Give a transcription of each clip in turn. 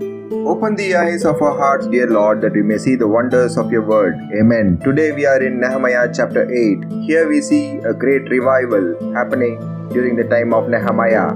Open the eyes of our hearts, dear Lord, that we may see the wonders of your word. Amen. Today we are in Nehemiah chapter 8. Here we see a great revival happening during the time of Nehemiah.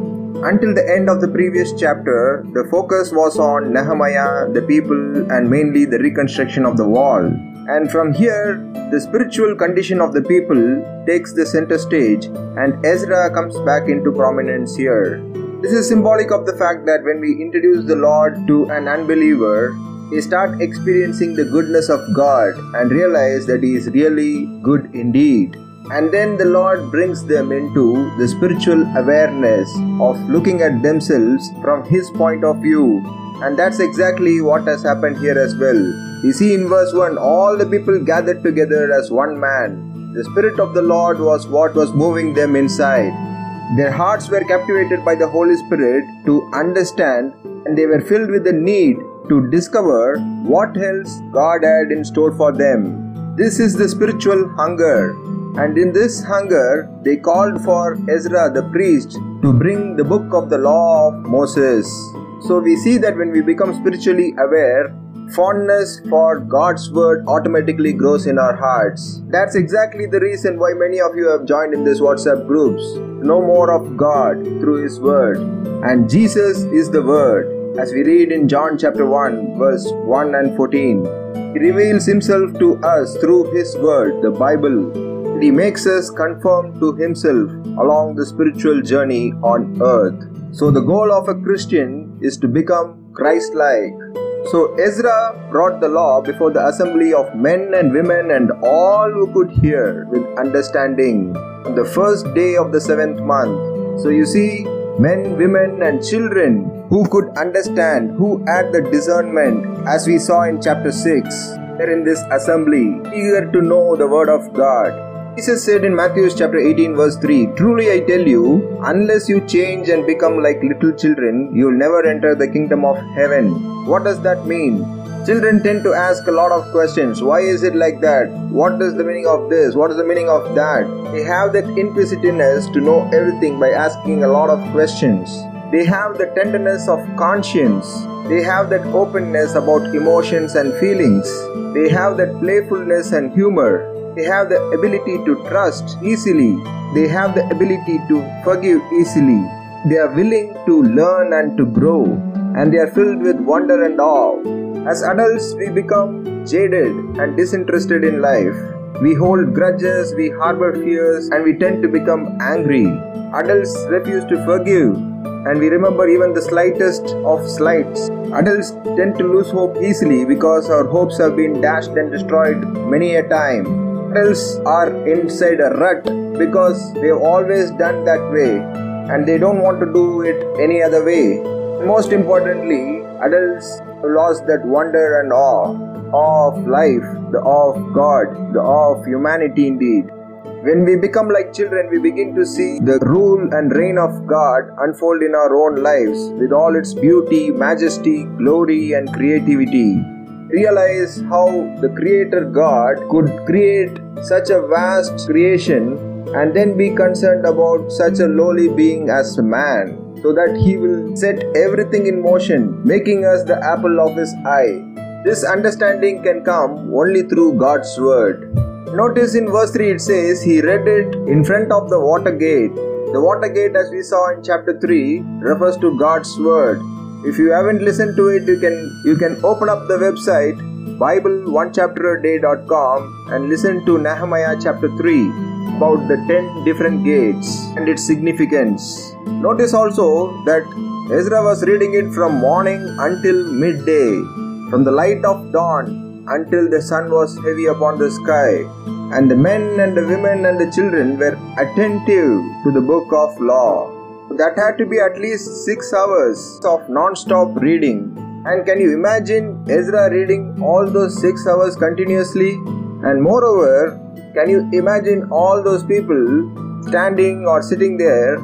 Until the end of the previous chapter, the focus was on Nehemiah, the people, and mainly the reconstruction of the wall. And from here, the spiritual condition of the people takes the center stage, and Ezra comes back into prominence here. This is symbolic of the fact that when we introduce the Lord to an unbeliever, they start experiencing the goodness of God and realize that He is really good indeed. And then the Lord brings them into the spiritual awareness of looking at themselves from His point of view. And that's exactly what has happened here as well. You see in verse 1 all the people gathered together as one man. The Spirit of the Lord was what was moving them inside. Their hearts were captivated by the Holy Spirit to understand, and they were filled with the need to discover what else God had in store for them. This is the spiritual hunger, and in this hunger, they called for Ezra the priest to bring the book of the law of Moses. So we see that when we become spiritually aware, fondness for God's word automatically grows in our hearts. That's exactly the reason why many of you have joined in this WhatsApp groups. Know more of God through His word. And Jesus is the word. As we read in John chapter 1, verse 1 and 14, He reveals Himself to us through His word, the Bible. He makes us conform to Himself along the spiritual journey on earth. So, the goal of a Christian is to become Christ like so Ezra brought the law before the assembly of men and women and all who could hear with understanding on the first day of the seventh month. So you see, men, women, and children who could understand, who had the discernment, as we saw in chapter 6, they're in this assembly, eager to know the word of God. Jesus said in Matthew chapter 18 verse 3, Truly I tell you, unless you change and become like little children, you will never enter the kingdom of heaven. What does that mean? Children tend to ask a lot of questions. Why is it like that? What is the meaning of this? What is the meaning of that? They have that inquisitiveness to know everything by asking a lot of questions. They have the tenderness of conscience. They have that openness about emotions and feelings. They have that playfulness and humor. They have the ability to trust easily. They have the ability to forgive easily. They are willing to learn and to grow. And they are filled with wonder and awe. As adults, we become jaded and disinterested in life. We hold grudges, we harbor fears, and we tend to become angry. Adults refuse to forgive, and we remember even the slightest of slights. Adults tend to lose hope easily because our hopes have been dashed and destroyed many a time adults are inside a rut because they've always done that way and they don't want to do it any other way. Most importantly, adults lost that wonder and awe, awe of life, the awe of God, the awe of humanity indeed. When we become like children, we begin to see the rule and reign of God unfold in our own lives with all its beauty, majesty, glory, and creativity realize how the Creator God could create such a vast creation and then be concerned about such a lowly being as man, so that He will set everything in motion, making us the apple of His eye. This understanding can come only through God's Word. Notice in verse 3 it says, He read it in front of the water gate. The water gate, as we saw in chapter 3, refers to God's Word if you haven't listened to it, you can you can open up the website bible1chapteraday.com and listen to Nehemiah chapter 3 about the 10 different gates and its significance. Notice also that Ezra was reading it from morning until midday, from the light of dawn until the sun was heavy upon the sky, and the men and the women and the children were attentive to the book of law. That had to be at least 6 hours of non stop reading. And can you imagine Ezra reading all those 6 hours continuously? And moreover, can you imagine all those people standing or sitting there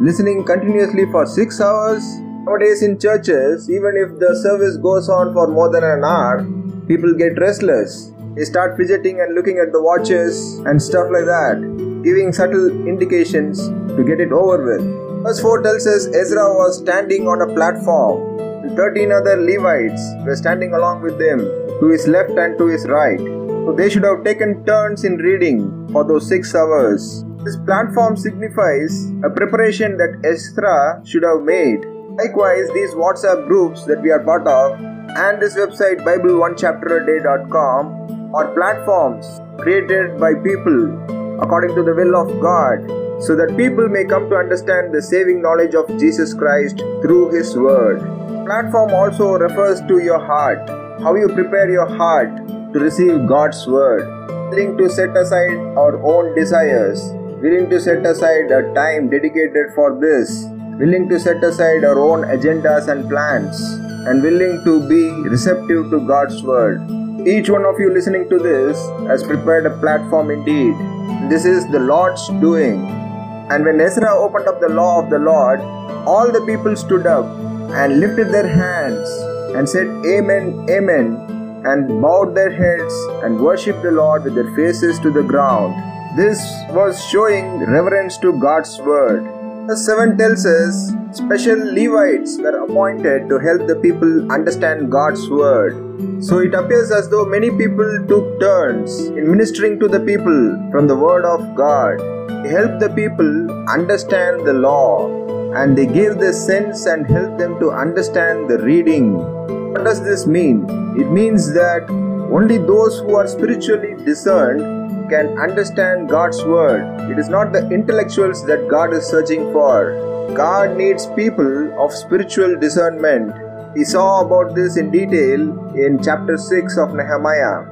listening continuously for 6 hours? Nowadays in churches, even if the service goes on for more than an hour, people get restless. They start fidgeting and looking at the watches and stuff like that, giving subtle indications to get it over with. Verse 4 tells us Ezra was standing on a platform 13 other Levites were standing along with them, to his left and to his right. So they should have taken turns in reading for those six hours. This platform signifies a preparation that Ezra should have made. Likewise, these WhatsApp groups that we are part of and this website BibleOneChapterAday.com are platforms created by people according to the will of God so that people may come to understand the saving knowledge of Jesus Christ through His Word. Platform also refers to your heart, how you prepare your heart to receive God's Word, willing to set aside our own desires, willing to set aside a time dedicated for this, willing to set aside our own agendas and plans, and willing to be receptive to God's Word. Each one of you listening to this has prepared a platform indeed. This is the Lord's doing. And when Ezra opened up the law of the Lord, all the people stood up and lifted their hands and said, Amen, Amen, and bowed their heads and worshipped the Lord with their faces to the ground. This was showing reverence to God's word. Verse 7 tells us special Levites were appointed to help the people understand God's word. So it appears as though many people took turns in ministering to the people from the word of God. They helped the people understand the law and they gave the sense and helped them to understand the reading. What does this mean? It means that only those who are spiritually discerned can understand God's word. It is not the intellectuals that God is searching for. God needs people of spiritual discernment. He saw about this in detail in chapter 6 of Nehemiah.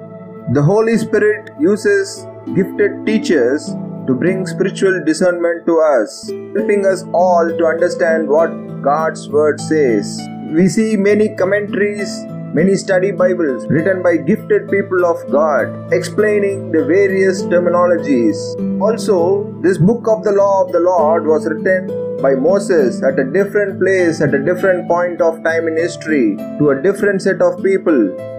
The Holy Spirit uses gifted teachers to bring spiritual discernment to us, helping us all to understand what God's word says. We see many commentaries many study Bibles written by gifted people of God explaining the various terminologies. Also, this book of the law of the Lord was written by Moses at a different place at a different point of time in history to a different set of people.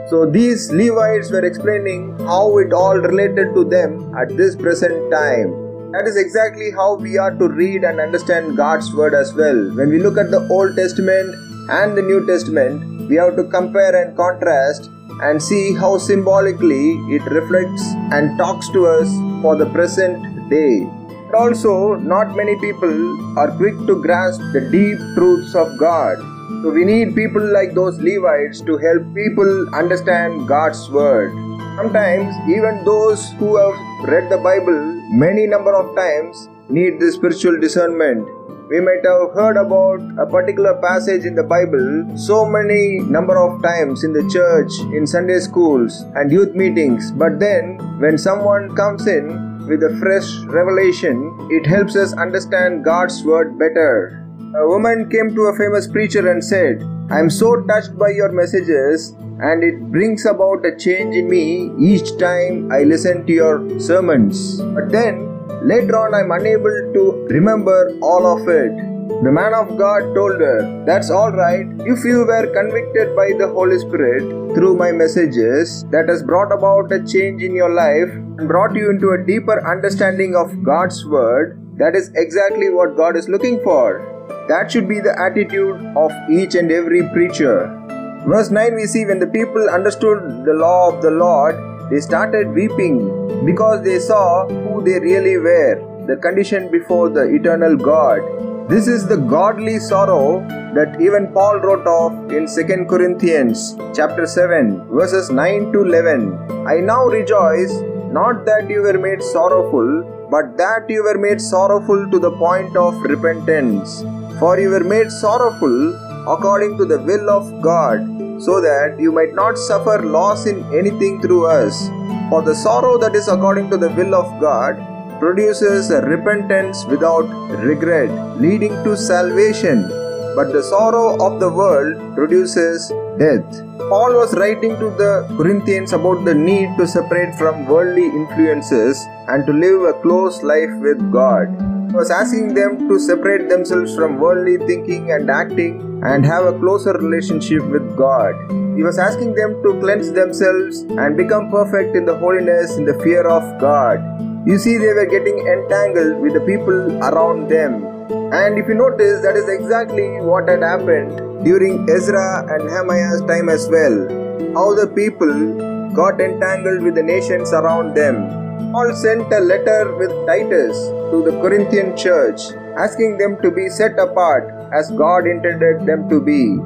So these Levites were explaining how it all related to them at this present time. That is exactly how we are to read and understand God's word as well. When we look at the Old Testament and the New Testament, we have to compare and contrast and see how symbolically it reflects and talks to us for the present day. Also, not many people are quick to grasp the deep truths of God. So, we need people like those Levites to help people understand God's Word. Sometimes, even those who have read the Bible many number of times need this spiritual discernment we might have heard about a particular passage in the Bible so many number of times in the church, in Sunday schools, and youth meetings, but then when someone comes in with a fresh revelation, it helps us understand God's word better. A woman came to a famous preacher and said, I am so touched by your messages and it brings about a change in me each time I listen to your sermons. But then Later on, I'm unable to remember all of it. The man of God told her, That's alright. If you were convicted by the Holy Spirit through my messages, that has brought about a change in your life and brought you into a deeper understanding of God's Word, that is exactly what God is looking for. That should be the attitude of each and every preacher. Verse 9 we see when the people understood the law of the Lord, they started weeping because they saw who they really were, the condition before the eternal God. This is the godly sorrow that even Paul wrote of in 2 Corinthians chapter 7 verses 9 to 11. I now rejoice not that you were made sorrowful, but that you were made sorrowful to the point of repentance. For you were made sorrowful according to the will of God so that you might not suffer loss in anything through us. For the sorrow that is according to the will of God produces repentance without regret, leading to salvation, but the sorrow of the world produces death. Paul was writing to the Corinthians about the need to separate from worldly influences and to live a close life with God. Was asking them to separate themselves from worldly thinking and acting and have a closer relationship with God. He was asking them to cleanse themselves and become perfect in the holiness in the fear of God. You see, they were getting entangled with the people around them. And if you notice, that is exactly what had happened during Ezra and Nehemiah's time as well. How the people got entangled with the nations around them. Paul sent a letter with Titus to the Corinthian church asking them to be set apart as God intended them to be.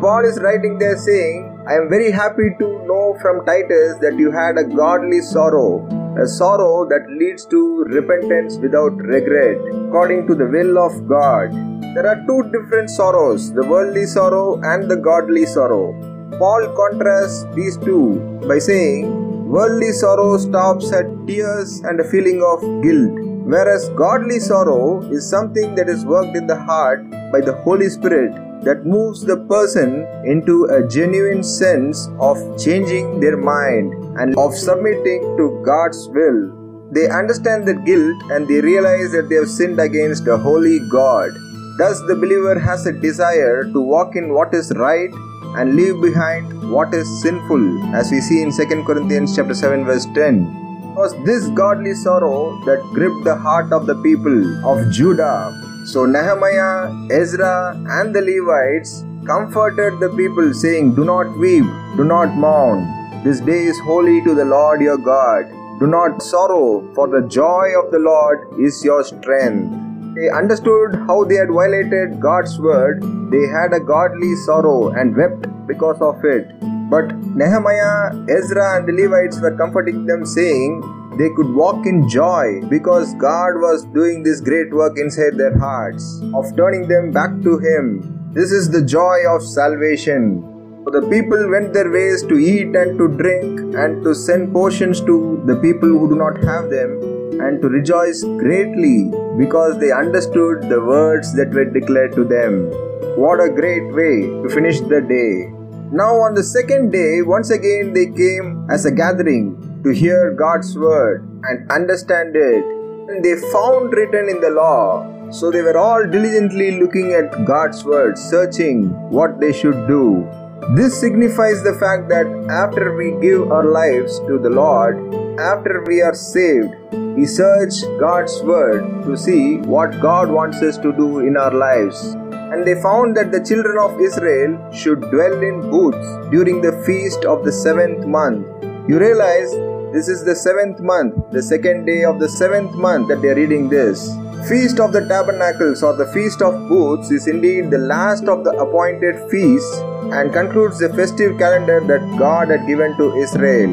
Paul is writing there saying, I am very happy to know from Titus that you had a godly sorrow, a sorrow that leads to repentance without regret, according to the will of God. There are two different sorrows the worldly sorrow and the godly sorrow. Paul contrasts these two by saying, Worldly sorrow stops at tears and a feeling of guilt, whereas godly sorrow is something that is worked in the heart by the Holy Spirit that moves the person into a genuine sense of changing their mind and of submitting to God's will. They understand the guilt and they realize that they have sinned against a holy God. Thus, the believer has a desire to walk in what is right and leave behind what is sinful, as we see in 2 Corinthians chapter 7, verse 10. It was this godly sorrow that gripped the heart of the people of Judah so Nehemiah, Ezra, and the Levites comforted the people, saying, Do not weep, do not mourn. This day is holy to the Lord your God. Do not sorrow, for the joy of the Lord is your strength. They understood how they had violated God's word. They had a godly sorrow and wept because of it. But Nehemiah, Ezra, and the Levites were comforting them, saying, they could walk in joy because God was doing this great work inside their hearts of turning them back to Him. This is the joy of salvation. So the people went their ways to eat and to drink and to send portions to the people who do not have them and to rejoice greatly because they understood the words that were declared to them. What a great way to finish the day! Now, on the second day, once again they came as a gathering to hear God's word and understand it. And they found written in the law. So they were all diligently looking at God's word, searching what they should do. This signifies the fact that after we give our lives to the Lord, after we are saved, we search God's word to see what God wants us to do in our lives. And they found that the children of Israel should dwell in booths during the feast of the seventh month. You realize this is the seventh month, the second day of the seventh month that they are reading this. Feast of the Tabernacles or the Feast of Booths is indeed the last of the appointed feasts and concludes the festive calendar that God had given to Israel.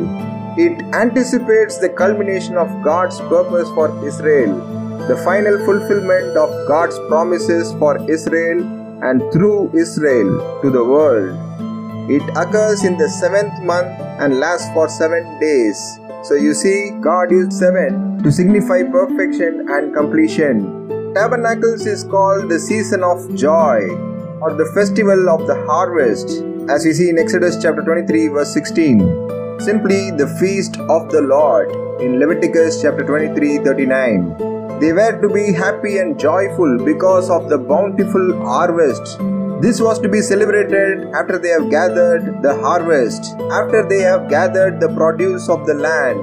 It anticipates the culmination of God's purpose for Israel, the final fulfillment of God's promises for Israel and through Israel to the world. It occurs in the seventh month and lasts for seven days. So you see, God used seven to signify perfection and completion. Tabernacles is called the season of joy or the festival of the harvest, as we see in Exodus chapter 23, verse 16. Simply the feast of the Lord in Leviticus chapter 23, 39. They were to be happy and joyful because of the bountiful harvest this was to be celebrated after they have gathered the harvest, after they have gathered the produce of the land.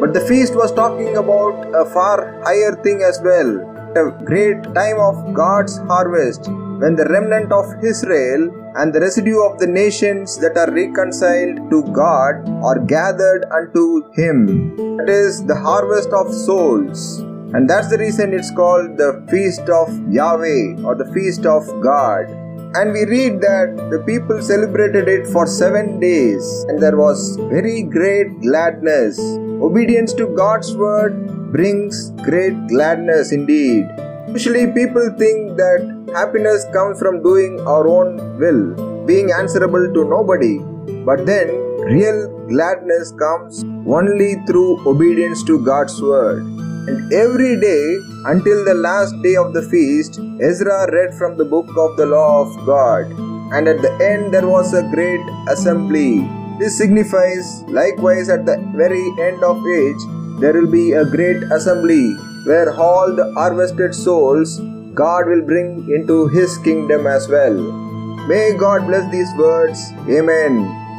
But the feast was talking about a far higher thing as well a great time of God's harvest when the remnant of Israel and the residue of the nations that are reconciled to God are gathered unto Him. That is the harvest of souls. And that's the reason it's called the Feast of Yahweh or the Feast of God. And we read that the people celebrated it for seven days, and there was very great gladness. Obedience to God's word brings great gladness indeed. Usually, people think that happiness comes from doing our own will, being answerable to nobody. But then, real gladness comes only through obedience to God's word. And every day, until the last day of the feast, Ezra read from the book of the law of God. And at the end, there was a great assembly. This signifies, likewise, at the very end of age, there will be a great assembly where all the harvested souls God will bring into His kingdom as well. May God bless these words. Amen.